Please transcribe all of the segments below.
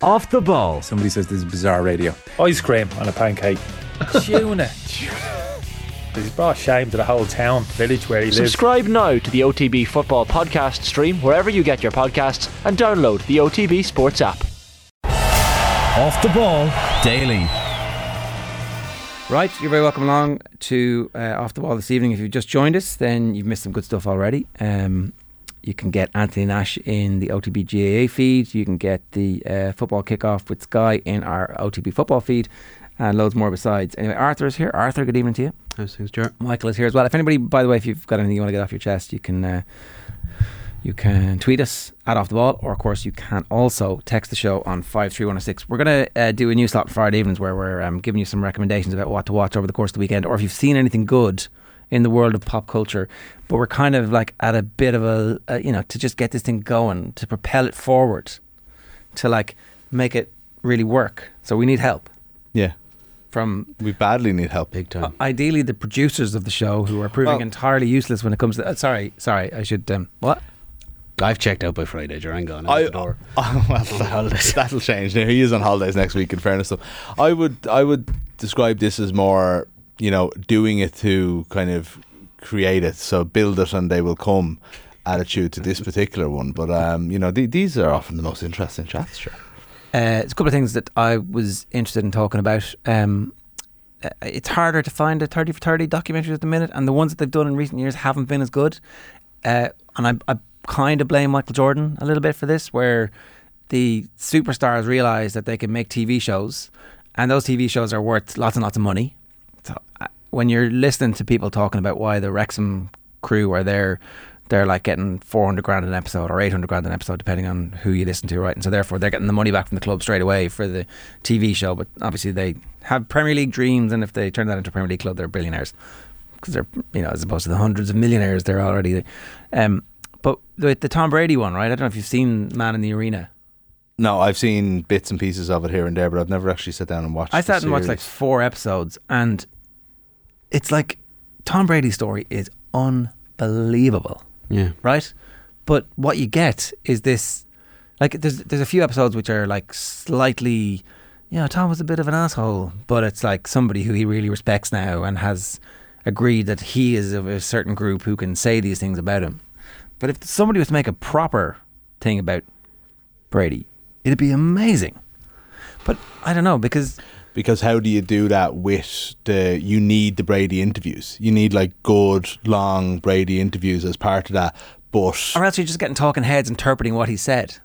Off the ball. Somebody says this is bizarre radio. Ice cream on a pancake. Tuna. He's brought shame to the whole town, village where he lives. Subscribe now to the OTB Football Podcast stream wherever you get your podcasts and download the OTB Sports app. Off the ball daily. Right, you're very welcome along to uh, Off the Ball this evening. If you've just joined us, then you've missed some good stuff already. Um, you can get Anthony Nash in the OTB GAA feed. You can get the uh, football kickoff with Sky in our OTB football feed, and loads more besides. Anyway, Arthur is here. Arthur, good evening to you. How's things, Ger? Michael is here as well. If anybody, by the way, if you've got anything you want to get off your chest, you can uh, you can tweet us at off the ball, or of course you can also text the show on five three one zero six. We're gonna uh, do a new slot Friday evenings where we're um, giving you some recommendations about what to watch over the course of the weekend, or if you've seen anything good in the world of pop culture. But we're kind of like at a bit of a, uh, you know, to just get this thing going, to propel it forward, to like make it really work. So we need help Yeah, from we badly need help. Big time. ideally the producers of the show who are proving Well- entirely useless when it comes to. Uh, sorry, sorry, I should. Um, what? I've checked out by Friday, Ger. I'm gone out I, the door. oh, well, the holidays. That'll change. Now he is on holidays next week. In fairness, though, I would I would describe this as more, you know, doing it to kind of create it. So build it and they will come. Attitude to this particular one, but um, you know, th- these are often the most interesting chats. Sure. Uh, it's a couple of things that I was interested in talking about. Um, uh, it's harder to find a 30 for 30 documentary at the minute, and the ones that they've done in recent years haven't been as good. Uh, and I, I kind of blame Michael Jordan a little bit for this, where the superstars realize that they can make TV shows, and those TV shows are worth lots and lots of money. When you're listening to people talking about why the Wrexham crew are there, they're like getting 400 grand an episode or 800 grand an episode, depending on who you listen to, right? And so therefore they're getting the money back from the club straight away for the TV show. But obviously they have Premier League dreams, and if they turn that into a Premier League club, they're billionaires because they're you know as opposed to the hundreds of millionaires they're already. Um, but the, the Tom Brady one, right? I don't know if you've seen Man in the Arena. No, I've seen bits and pieces of it here and there, but I've never actually sat down and watched. I sat and watched like four episodes, and it's like Tom Brady's story is unbelievable. Yeah. right? But what you get is this like there's there's a few episodes which are like slightly you know, Tom was a bit of an asshole, but it's like somebody who he really respects now and has agreed that he is of a certain group who can say these things about him. But if somebody was to make a proper thing about Brady, it'd be amazing. But I don't know because because how do you do that with the you need the Brady interviews. You need like good long Brady interviews as part of that but or else you're just getting talking heads interpreting what he said.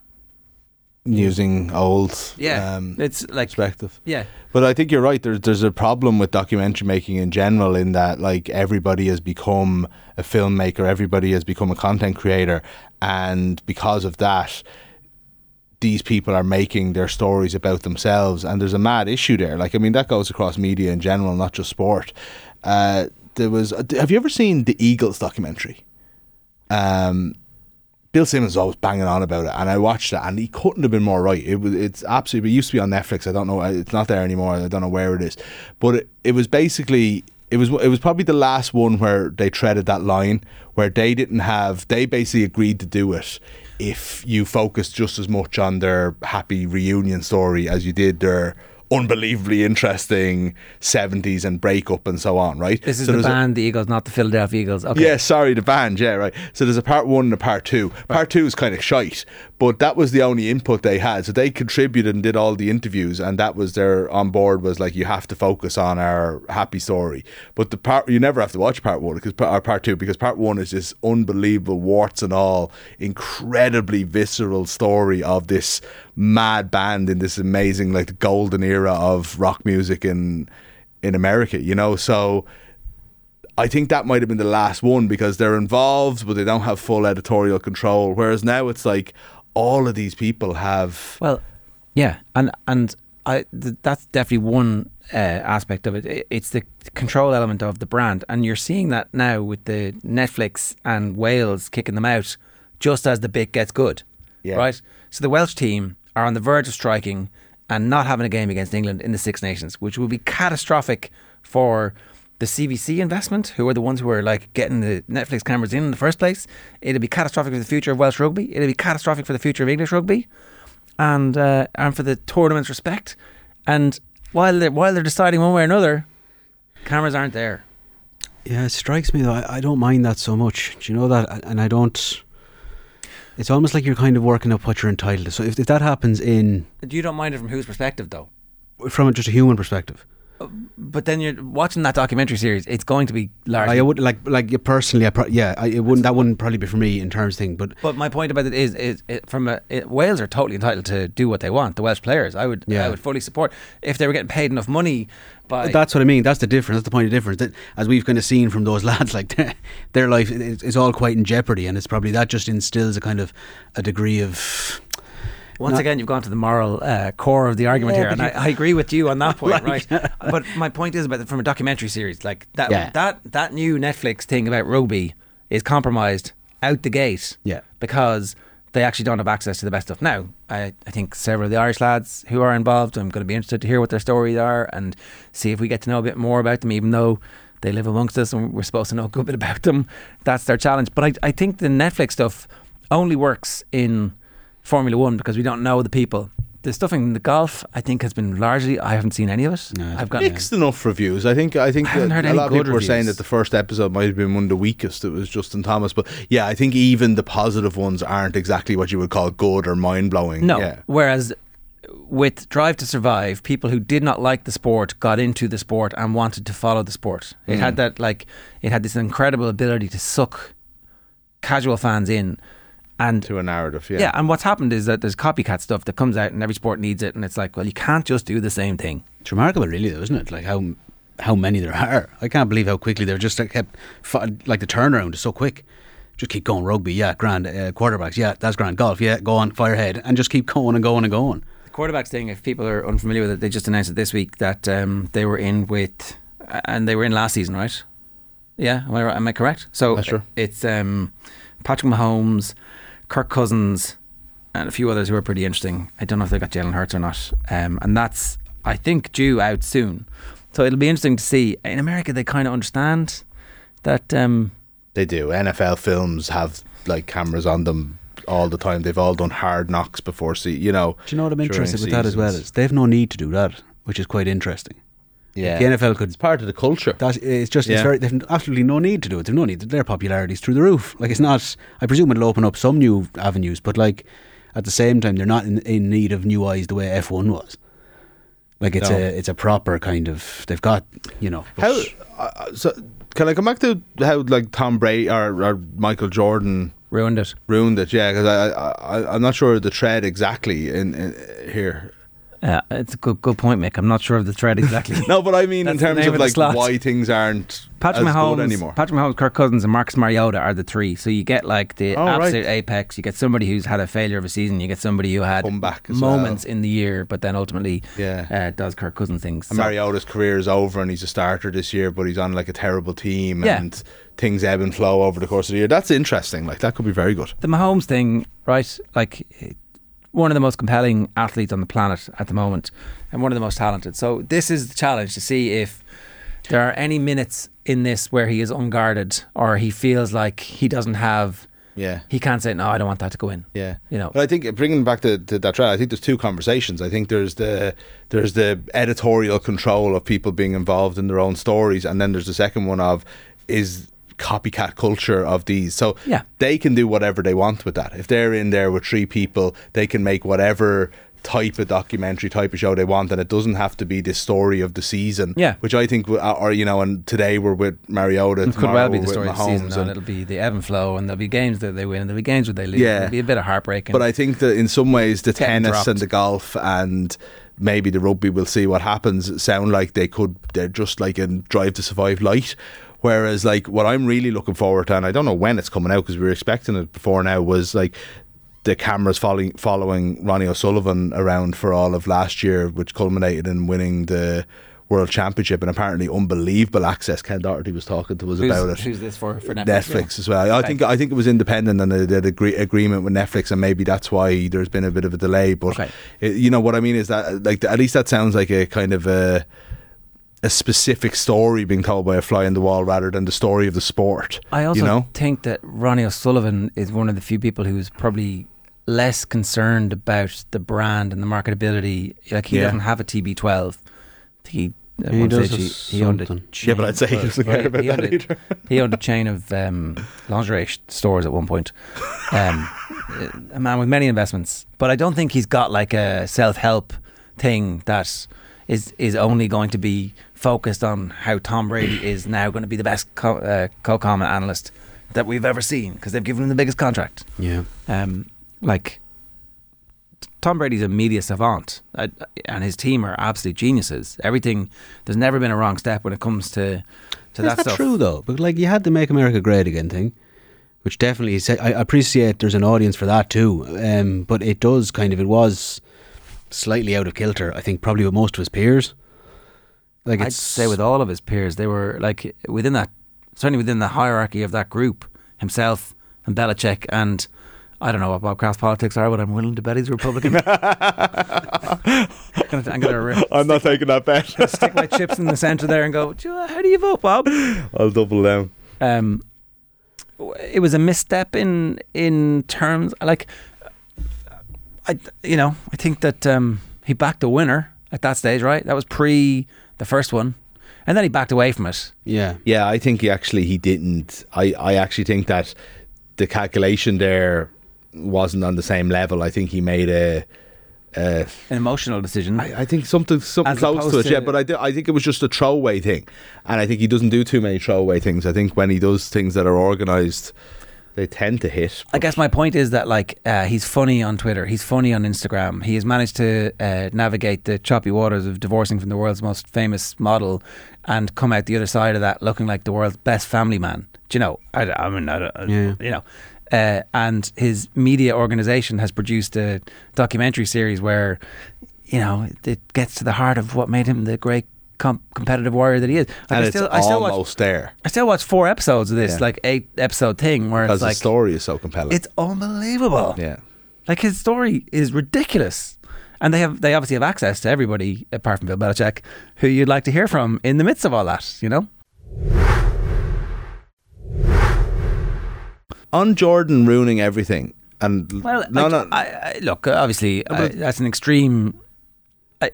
using old Yeah, um, it's like perspective. yeah, but I think you're right. There's there's a problem with documentary making in general in that like everybody has become a filmmaker everybody has become a content creator and because of that these people are making their stories about themselves, and there's a mad issue there. Like, I mean, that goes across media in general, not just sport. Uh, there was. Have you ever seen the Eagles documentary? Um, Bill Simmons was always banging on about it, and I watched it, and he couldn't have been more right. It was. It's absolutely. It used to be on Netflix. I don't know. It's not there anymore. I don't know where it is, but it, it was basically. It was it was probably the last one where they treaded that line where they didn't have they basically agreed to do it if you focused just as much on their happy reunion story as you did their unbelievably interesting 70s and breakup and so on, right? this is So the there's a- band, the Eagles, not the Philadelphia Eagles. Okay, yeah, sorry, the band. Yeah, right. So there's a part one and a part two. Part two is kind of shite, but that was the only input they had. So they contributed and did all the interviews, and that was their on board was like you have to focus on our happy story. But the part you never have to watch part one because or part two because part one is this unbelievable warts and all, incredibly visceral story of this mad band in this amazing like the golden era of rock music in in America. You know, so. I think that might have been the last one because they're involved, but they don't have full editorial control. Whereas now it's like all of these people have. Well, yeah, and and I th- that's definitely one uh, aspect of it. I- It's the control element of the brand, and you're seeing that now with the Netflix and Wales kicking them out just as the bit gets good, Yeah. right? So the Welsh team are on the verge of striking and not having a game against England in the Six Nations, which would be catastrophic for the CVC investment, who are the ones who are like getting the Netflix cameras in in the first place. It'll be catastrophic for the future of Welsh rugby. It'll be catastrophic for the future of English rugby. and uh, and for the tournament's respect. And while they're, while they're deciding one way or another, cameras aren't there. Yeah, it strikes me though. I, I don't mind that so much. Do you know that? And I don't. It's almost like you're kind of working up what you're entitled to. So if, if that happens in Do You don't mind it from whose perspective, though. from just a human perspective, But then you're watching that documentary series. It's going to be largely. I would like like personally. I pro- yeah, I, it wouldn't. That wouldn't probably be for me in terms of thing. But But my point about it is, is it, from a, it, Wales are totally entitled to do what they want. The Welsh players, I would, Yeah. I would fully support if they were getting paid enough money. By That's what I mean. That's the difference. That's the point of difference. That as we've kind of seen from those lads, like their, their life is, is all quite in jeopardy, and it's probably that just instills a kind of a degree of. Once again, you've gone to the moral uh, core of the argument Yeah, here, and I, I agree with you on that point, Like- right? but my point is about the, from a documentary series, like that, Yeah. that that new Netflix thing about rugby is compromised out the gate, Yeah. because they actually don't have access to the best stuff. Now, I, I think several of the Irish lads who are involved, I'm going to be interested to hear what their stories are and see if we get to know a bit more about them, even though they live amongst us and we're supposed to know a good bit about them. That's their challenge. But I, I think the Netflix stuff only works in Formula One because we don't know the people. The stuff in the golf, I think, has been largely. I haven't seen any of it. No, I've got Mixed enough reviews. I think. I think I haven't that heard a lot of good people were saying that the first episode might have been one of the weakest. It was Justin Thomas, but yeah, I think even the positive ones aren't exactly what you would call good or mind blowing. No. Yeah. Whereas with Drive to Survive, people who did not like the sport got into the sport and wanted to follow the sport. It Mm. had that like it had this incredible ability to suck casual fans in. And To a narrative. Yeah. yeah. and what's happened is that there's copycat stuff that comes out and every sport needs it and it's like, well, you can't just do the same thing. It's remarkable, really, though, isn't it? Like how how many there are. I can't believe how quickly they're just like, kept fi- like the turnaround is so quick. Just keep going. Rugby, yeah, grand. Uh, quarterbacks, yeah, that's grand. Golf, yeah, go on, fire ahead, and just keep going and going and going. The quarterbacks thing, if people are unfamiliar with it, they just announced it this week that um, they were in with, and they were in last season, right? Yeah, am I, am I correct? So That's true. it's um, Patrick Mahomes, Kirk Cousins, and a few others who are pretty interesting. I don't know if they got Jalen Hurts or not, um, and that's I think due out soon. So it'll be interesting to see. In America, they kind of understand that. Um, They do. NFL films have like cameras on them all the time. They've all done hard knocks before. See, you know. Do you know what I'm interested with that as well? Is they've no need to do that, which is quite interesting. Yeah. The NFL could It's part of the culture. That it's just it's very they've absolutely no need to do it. They've no need. Their popularity's through the roof. Like it's not. I presume it'll open up some new avenues, but like at the same time, they're not in, in need of new eyes the way F one was. Like it's No. a it's a proper kind of. They've got you know. How? Uh, so can I come back to how like Tom Brady or, or Michael Jordan ruined it. ruined it? Yeah, because I, I, I I'm not sure of the thread exactly in, in here. Uh, it's a good good point, Mick. I'm not sure of the thread exactly. No, but I mean in terms of of like why things aren't Patrick as Mahomes, good anymore. Patrick Mahomes, Kirk Cousins, and Marcus Mariota are the three. So you get like the Oh, right. absolute apex. You get somebody who's had a failure of a season. You get somebody who had moments well. in the year, but then ultimately Yeah. uh, does Kirk Cousins things. So- Mariota's career is over and he's a starter this year, but he's on like a terrible team Yeah. and things ebb and flow over the course of the year. That's interesting. Like that could be very good. the Mahomes thing, right? Like one of the most compelling athletes on the planet at the moment, and one of the most talented. So this is the challenge to see if there are any minutes in this where he is unguarded or he feels like he doesn't have. Yeah. He can't say no. I don't want that to go in. Yeah, You know. But I think uh, bringing back to, to that trial, I think there's two conversations. I think there's the there's the editorial control of people being involved in their own stories, and then there's the second one of is copycat culture of these. So Yeah. they can do whatever they want with that. If they're in there with three people, they can make whatever type of documentary type of show they want and it doesn't have to be the story of the season Yeah. which I think w- or you know and today we're with Mariota It could well be the story of the season, and and- it'll be the ebb and flow, and there'll be games that they win, and there'll be games where they lose. Yeah. There'll be a bit of heartbreak. But I think that in some ways, the tennis dropped. and the golf and maybe the rugby, we'll see what happens. Sound like they could. They're just like in Drive to Survive light. Whereas, like what I'm really looking forward to, and I don't know when it's coming out because we were expecting it before now, was like the cameras following following Ronnie O'Sullivan around for all of last year, which culminated in winning the World Championship and apparently unbelievable access. Ken Doherty was talking to us who's, about it. who's this for? For Netflix, Netflix as well. I think I think it was independent and they did agree, agreement with Netflix, and maybe that's why there's been a bit of a delay. But Okay. it- you know what I mean is that like at least that sounds like a kind of a a specific story being told by a fly in the wall rather than the story of the sport. I also you know think that Ronnie O'Sullivan is one of the few people who's probably less concerned about the brand and the marketability. Like he Yeah. doesn't have a TB12. He at He does stage he, he owned a something. chain, Yeah, but I'd say he doesn't well, care about he owned that a- either. He owned a chain of um, lingerie stores at one point. Um, a man with many investments, but I don't think he's got like a self-help thing that is is only going to be focused on how Tom Brady is now going to be the best co- uh, co-comment analyst that we've ever seen because they've given him the biggest contract. Yeah. Um, like Tom Brady's a media savant, uh, and his team are absolute geniuses. Everything there's never been a wrong step when it comes to to Is that, stuff. true though? But like you had the "Make America Great Again" thing, which definitely say, I appreciate there's an audience for that too. Um, but it does kind of it was slightly out of kilter. I think probably with most of his peers. Like I'd say with all of his peers, they were like within that, certainly within the hierarchy of that group, himself and Belichick and. I don't know what Bob Kraft's politics are, but I'm willing to bet he's a Republican. I'm gonna, I'm gonna I'm not taking that bet. stick my chips in the centre there and go. "Do How do you vote, Bob? I'll double down. um, it was a misstep in in terms like I you know I think that um, he backed a winner at that stage, right? That was pre the first one, and then he backed away from it. yeah. Yeah, I think he actually he didn't. I, I actually think that the calculation there wasn't on the same level. I think he made a. a An emotional decision. I, I think something something As close to opposed it, yeah. But I, do, I think it was just a throwaway thing, and I think he doesn't do too many throwaway things. I think when he does things that are organised, they tend to hit. I guess my point is that like uh, he's funny on Twitter, he's funny on Instagram. He has managed to uh, navigate the choppy waters of divorcing from the world's most famous model, and come out the other side of that looking like the world's best family man. Do you know? I, I mean, I, don't- Yeah. you know. Uh, and his media organization has produced a documentary series where, you know, it, it gets to the heart of what made him the great com- competitive warrior that he is. Like, and I it's still, I still watch, almost there I still watch four episodes of this, Yeah. like eight episode thing, where because it's like the story is so compelling. it's unbelievable. yeah. Like his story is ridiculous. And they have they obviously have access to everybody apart from Bill Belichick, who you'd like to hear from in the midst of all that, you know? On Jordan ruining everything, and Well, no, I, no, I, I, look, obviously, I, that's an extreme. I,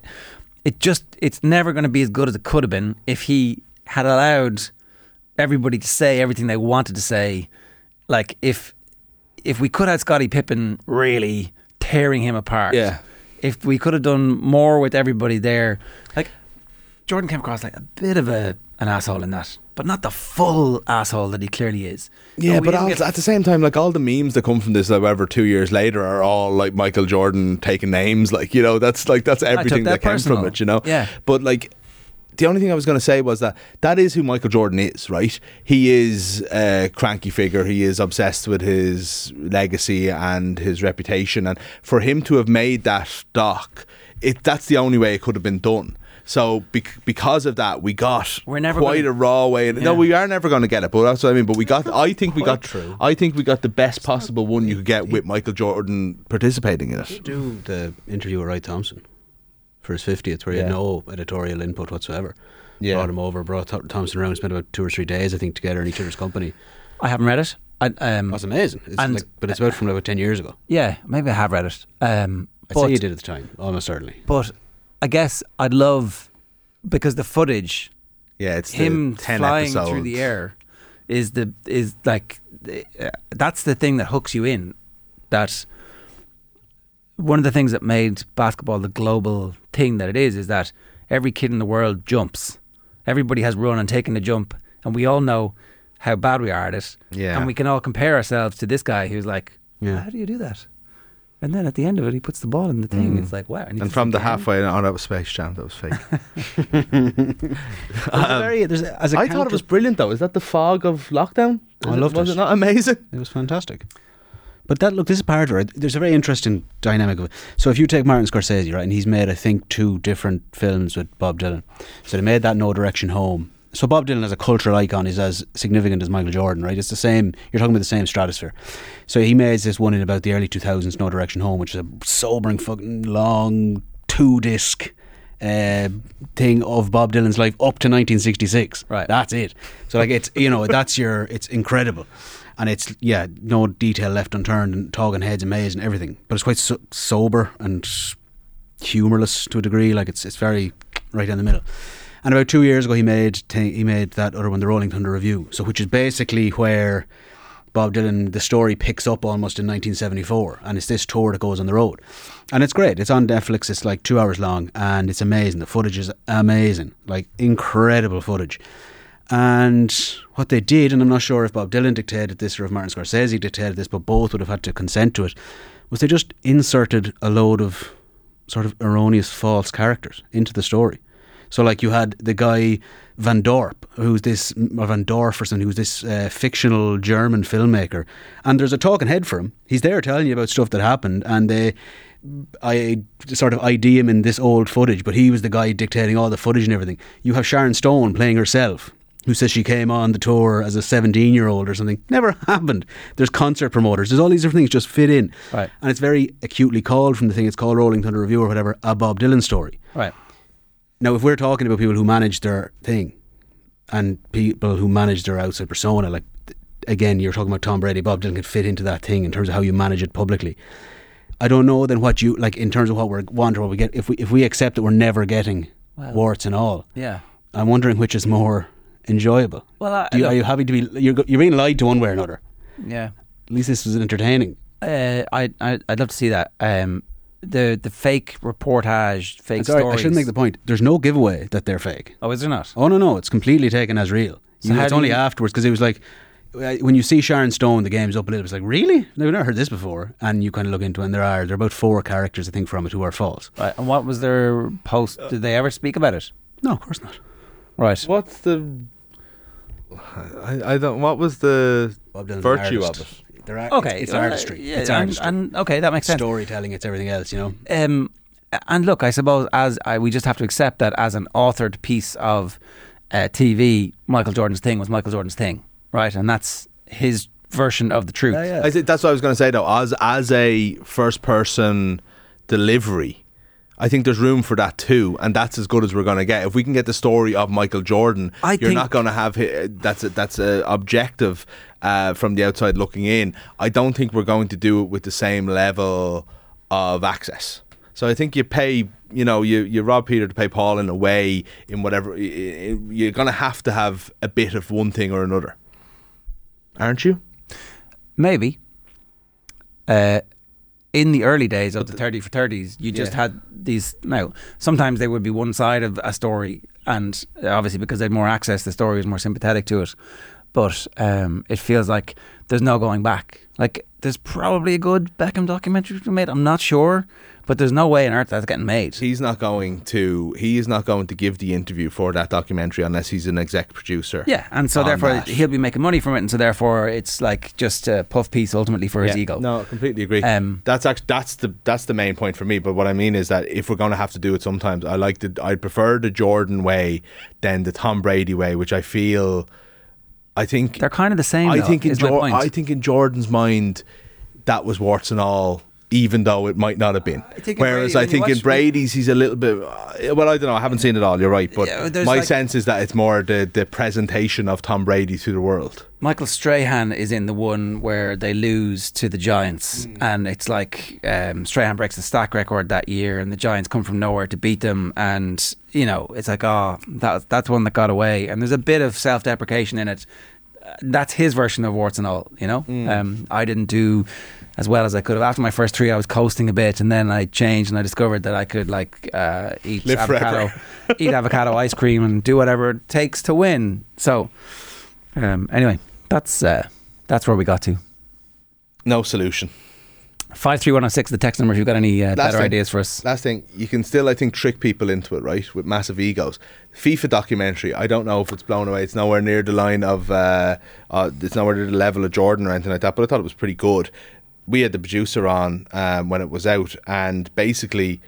it just, it's never going to be as good as it could have been if he had allowed everybody to say everything they wanted to say. Like, if if we could have Scottie Pippen really tearing him apart, Yeah. if we could have done more with everybody there, like Jordan came across like a bit of a an asshole in that, but not the full asshole that he clearly is. Yeah, No, but get- at the same time, like all the memes that come from this, however, two years later, are all like Michael Jordan taking names. Like you know, that's like that's everything that that, came personal. from it. You know. Yeah. But like, the only thing I was going to say was that that is who Michael Jordan is, right? He is a cranky figure. He is obsessed with his legacy and his reputation, and for him to have made that doc, it that's the only way it could have been done. So bec- because of that, we got We're never quite gonna- a raw way. No, we are never going to get it, but that's what I mean. But we got. I think we got. true. I think we got the best possible one you could get with Michael Jordan participating in it. Do the interview with Wright Thompson for his fiftieth, where he had no editorial input whatsoever. Yeah. Brought him over, brought Th- Thompson around, spent about two or three days, I think, together in each other's company. I haven't read it. I, um, That's amazing. It's And- like, but it's about from about ten years ago. yeah, maybe I have read it. Um, I'd but, say you did at the time, almost certainly. but I guess I'd love because the footage, Yeah, it's him 10 flying episodes. through the air, is the is like uh, that's the thing that hooks you in. That one of the things that made basketball the global thing that it is is that every kid in the world jumps. Everybody has run and taken a jump, and we all know how bad we are at it. Yeah. and we can all compare ourselves to this guy who's like, Yeah. "How do you do that?" And then at the end of it, he puts the ball in the thing. Mm. It's like, wow! he And from it the again. halfway, oh, that was Space Jam. That was fake. There's a very, there's a, as a I thought it was brilliant, though. Is that the fog of lockdown? I Is loved Was it. it not amazing? It was fantastic. But that look, this is part of it. There's a very interesting dynamic of it. So if you take Martin Scorsese, right, and he's made I think two different films with Bob Dylan. So they made that No Direction Home. So Bob Dylan as a cultural icon is as significant as Michael Jordan, right? It's the same. You're talking about the same stratosphere. So he made this one in about the early 2000s, No Direction Home, which is a sobering, fucking long two disc. Uh, thing of Bob Dylan's life up to 1966. Right. That's it. So like it's you know that's your it's incredible. and it's yeah, no detail left unturned, and talking heads and maze and everything. But it's quite so- sober and humorless to a degree. Like it's it's very right in the middle. And about two years ago, he made t- he made that other one, the Rolling Thunder Revue. So which is basically where Bob Dylan, the story picks up almost in 1974, and it's this tour that goes on the road, and it's great. It's on Netflix. It's like two hours long, and it's amazing. The footage is amazing, like incredible footage. And what they did, and I'm not sure if Bob Dylan dictated this or if Martin Scorsese dictated this, but both would have had to consent to it, was they just inserted a load of sort of erroneous false characters into the story. So, like, you had the guy Van Dorp, who's this, or Van Dorf or something, who's this uh, fictional German filmmaker. And there's a talking head for him. He's there telling you about stuff that happened. And they, I sort of ID him in this old footage, but he was the guy dictating all the footage and everything. You have Sharon Stone playing herself, who says she came on the tour as a 17 year old or something. Never happened. There's concert promoters. There's all these different things just fit in. Right. And it's very acutely called from the thing it's called Rolling Thunder Revue or whatever, a Bob Dylan story. Right. Now, if we're talking about people who manage their thing and people who manage their outside persona, like again, you're talking about Tom Brady, Bob Dylan could fit into that thing in terms of how you manage it publicly. I don't know then what you like in terms of what we're want or what we get. If we if we accept that we're never getting Well- warts and all, Yeah. I'm wondering which is more enjoyable. Well, I, you, are you happy to be? You're you're being lied to one way or another. yeah. At least this was entertaining. Uh, I, I I'd love to see that. Um, the the fake reportage, fake It's all right, stories. I shouldn't make the point. There's no giveaway that they're fake. Oh, is there not? Oh no, no, it's completely taken as real. So You- how it's only you- afterwards because it was like uh, when you see Sharon Stone, the game's up a little. Bit, it's like really, I've never heard this before, and you kind of look into it, and there are there are about four characters I think from it who are false. Right. And what was their post? Did they ever speak about it? No, of course not. Right. What's the? I, I don't. What was the Bob Dylan's virtue of it? There are, Okay. it's, it's well, artistry. yeah, it's and- artistry. And, okay, that makes sense. Storytelling. It's everything else. You know. Um, and look, I suppose as I, we just have to accept that as an authored piece of uh, TV, Michael Jordan's thing was Michael Jordan's thing, right? And that's his version of the truth. I think that's what I was going to say though. As as a first person delivery, I think there's room for that too, and that's as good as we're going to get. If we can get the story of Michael Jordan, I you're not going to have that's a, that's a objective uh, from the outside looking in. I don't think we're going to do it with the same level of access. So I think you pay, you know, you, you rob Peter to pay Paul in a way, in whatever. You're going to have to have a bit of one thing or another, aren't you? Maybe. Uh, in the early days of the 30 for 30s, you just Yeah. had these. Now, sometimes they would be one side of a story, and obviously because they had more access, the story was more sympathetic to it. But um, it feels like there's no going back. Like, there's probably a good Beckham documentary to be made. I'm not sure, but there's no way on earth that's getting made. he's not going to he is not going to give the interview for that documentary unless he's an exec producer. Yeah, and so therefore that. he'll be making money from it, and so therefore it's like just a puff piece ultimately for his ego. No, I completely agree. Um, that's actually that's the that's the main point for me. But what I mean is that if we're going to have to do it sometimes, I like the I prefer the Jordan way than the Tom Brady way, which I feel. I think They're kind of the same. I though, think in is my Jor- point. I think in Jordan's mind, that was warts and all. Even though it might not have been, think whereas Brady, I think in Brady's he's a little bit. uh, Well, I don't know. I haven't seen it all. You're right, but Yeah, my like- sense is that it's more the the presentation of Tom Brady to the world. Michael Strahan is in the one where they lose to the Giants, Mm. and it's like um, Strahan breaks the sack record that year, and the Giants come from nowhere to beat them, and you know it's like oh that that's one that got away, and there's a bit of self deprecation in it. Uh, That's his version of warts and all, you know. Mm. Um, I didn't do as well as I could have. After my first three, I was coasting a bit, and then I changed, and I discovered that I could like uh, eat Live avocado, eat avocado ice cream, and do whatever it takes to win. So, um, anyway, that's uh, that's where we got to. No solution. Five three one zero six. The text number. If you've got any uh, better thing. ideas for us, Last thing, you can still, I think, trick people into it, right? With massive egos. FIFA documentary, I don't know if it's blown away. It's nowhere near the line of, uh, uh, it's nowhere near the level of Jordan or anything like that, but I thought it was pretty good. We had the producer on um, when it was out, and basically,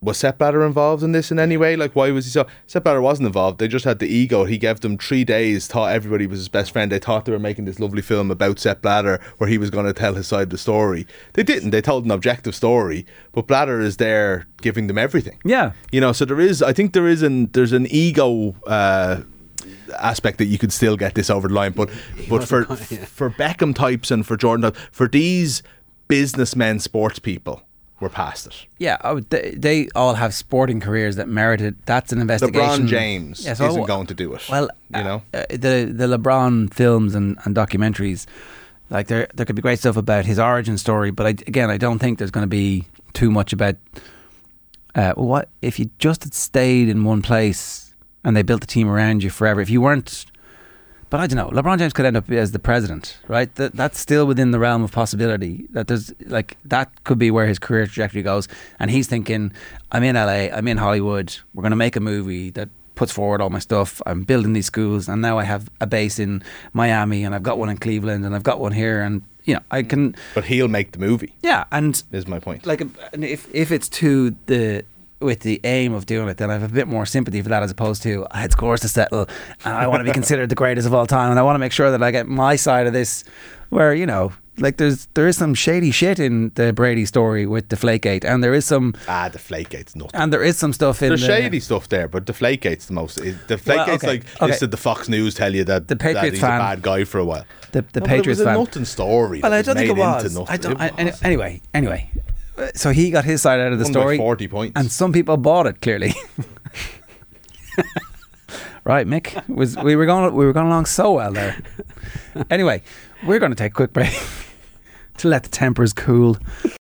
was Sepp Blatter involved in this in any way? Like, why was he so? Sepp Blatter wasn't involved. They just had the ego. He gave them three days, thought everybody was his best friend. They thought they were making this lovely film about Sepp Blatter where he was going to tell his side of the story. They didn't. They told an objective story, but Blatter is there giving them everything. yeah, You know, so there is. I think there is an there's an ego uh, aspect that you could still get this over the line. But but for Yeah. for Beckham types and for Jordan for these businessmen, sports people, we're past it. Yeah, would, they, they all have sporting careers that merited. That's an investigation. LeBron James Yeah, so isn't going to do it. Well, you know. uh, the the LeBron films and, and documentaries, like there there could be great stuff about his origin story, but I, again, I don't think there's going to be too much about uh, what if you just had stayed in one place and they built the team around you forever. If you weren't, but I don't know. LeBron James could end up as the president, right? That that's still within the realm of possibility. That there's like that could be where his career trajectory goes, and he's thinking, I'm in LA, I'm in Hollywood. We're going to make a movie that puts forward all my stuff. I'm building these schools, and now I have a base in Miami, and I've got one in Cleveland, and I've got one here, and you know I can, But he'll make the movie. yeah, and Is my point. like if if it's to the with the aim of doing it, then I have a bit more sympathy for that as opposed to I had scores to settle and I want to be considered the greatest of all time and I want to make sure that I get my side of this where, you know, like there's there is some shady shit in the Brady story with Deflategate and there is some ah, Deflategate's nothing. and there is some stuff in There's the, shady stuff there, but Deflategate's the most. it- Deflategate's okay, like okay. this did the Fox News tell you that, The that Patriots he's fan- a bad guy for a while. the, the No, Patriots it was fan. a nothing story. Well, I don't think it was. I don't. I, anyway, anyway. So he got his side out of the story, 40 points. and some people bought it. Clearly, right, Mick was we were going we were going along so well there. Anyway, we're going to take a quick break to let the tempers cool.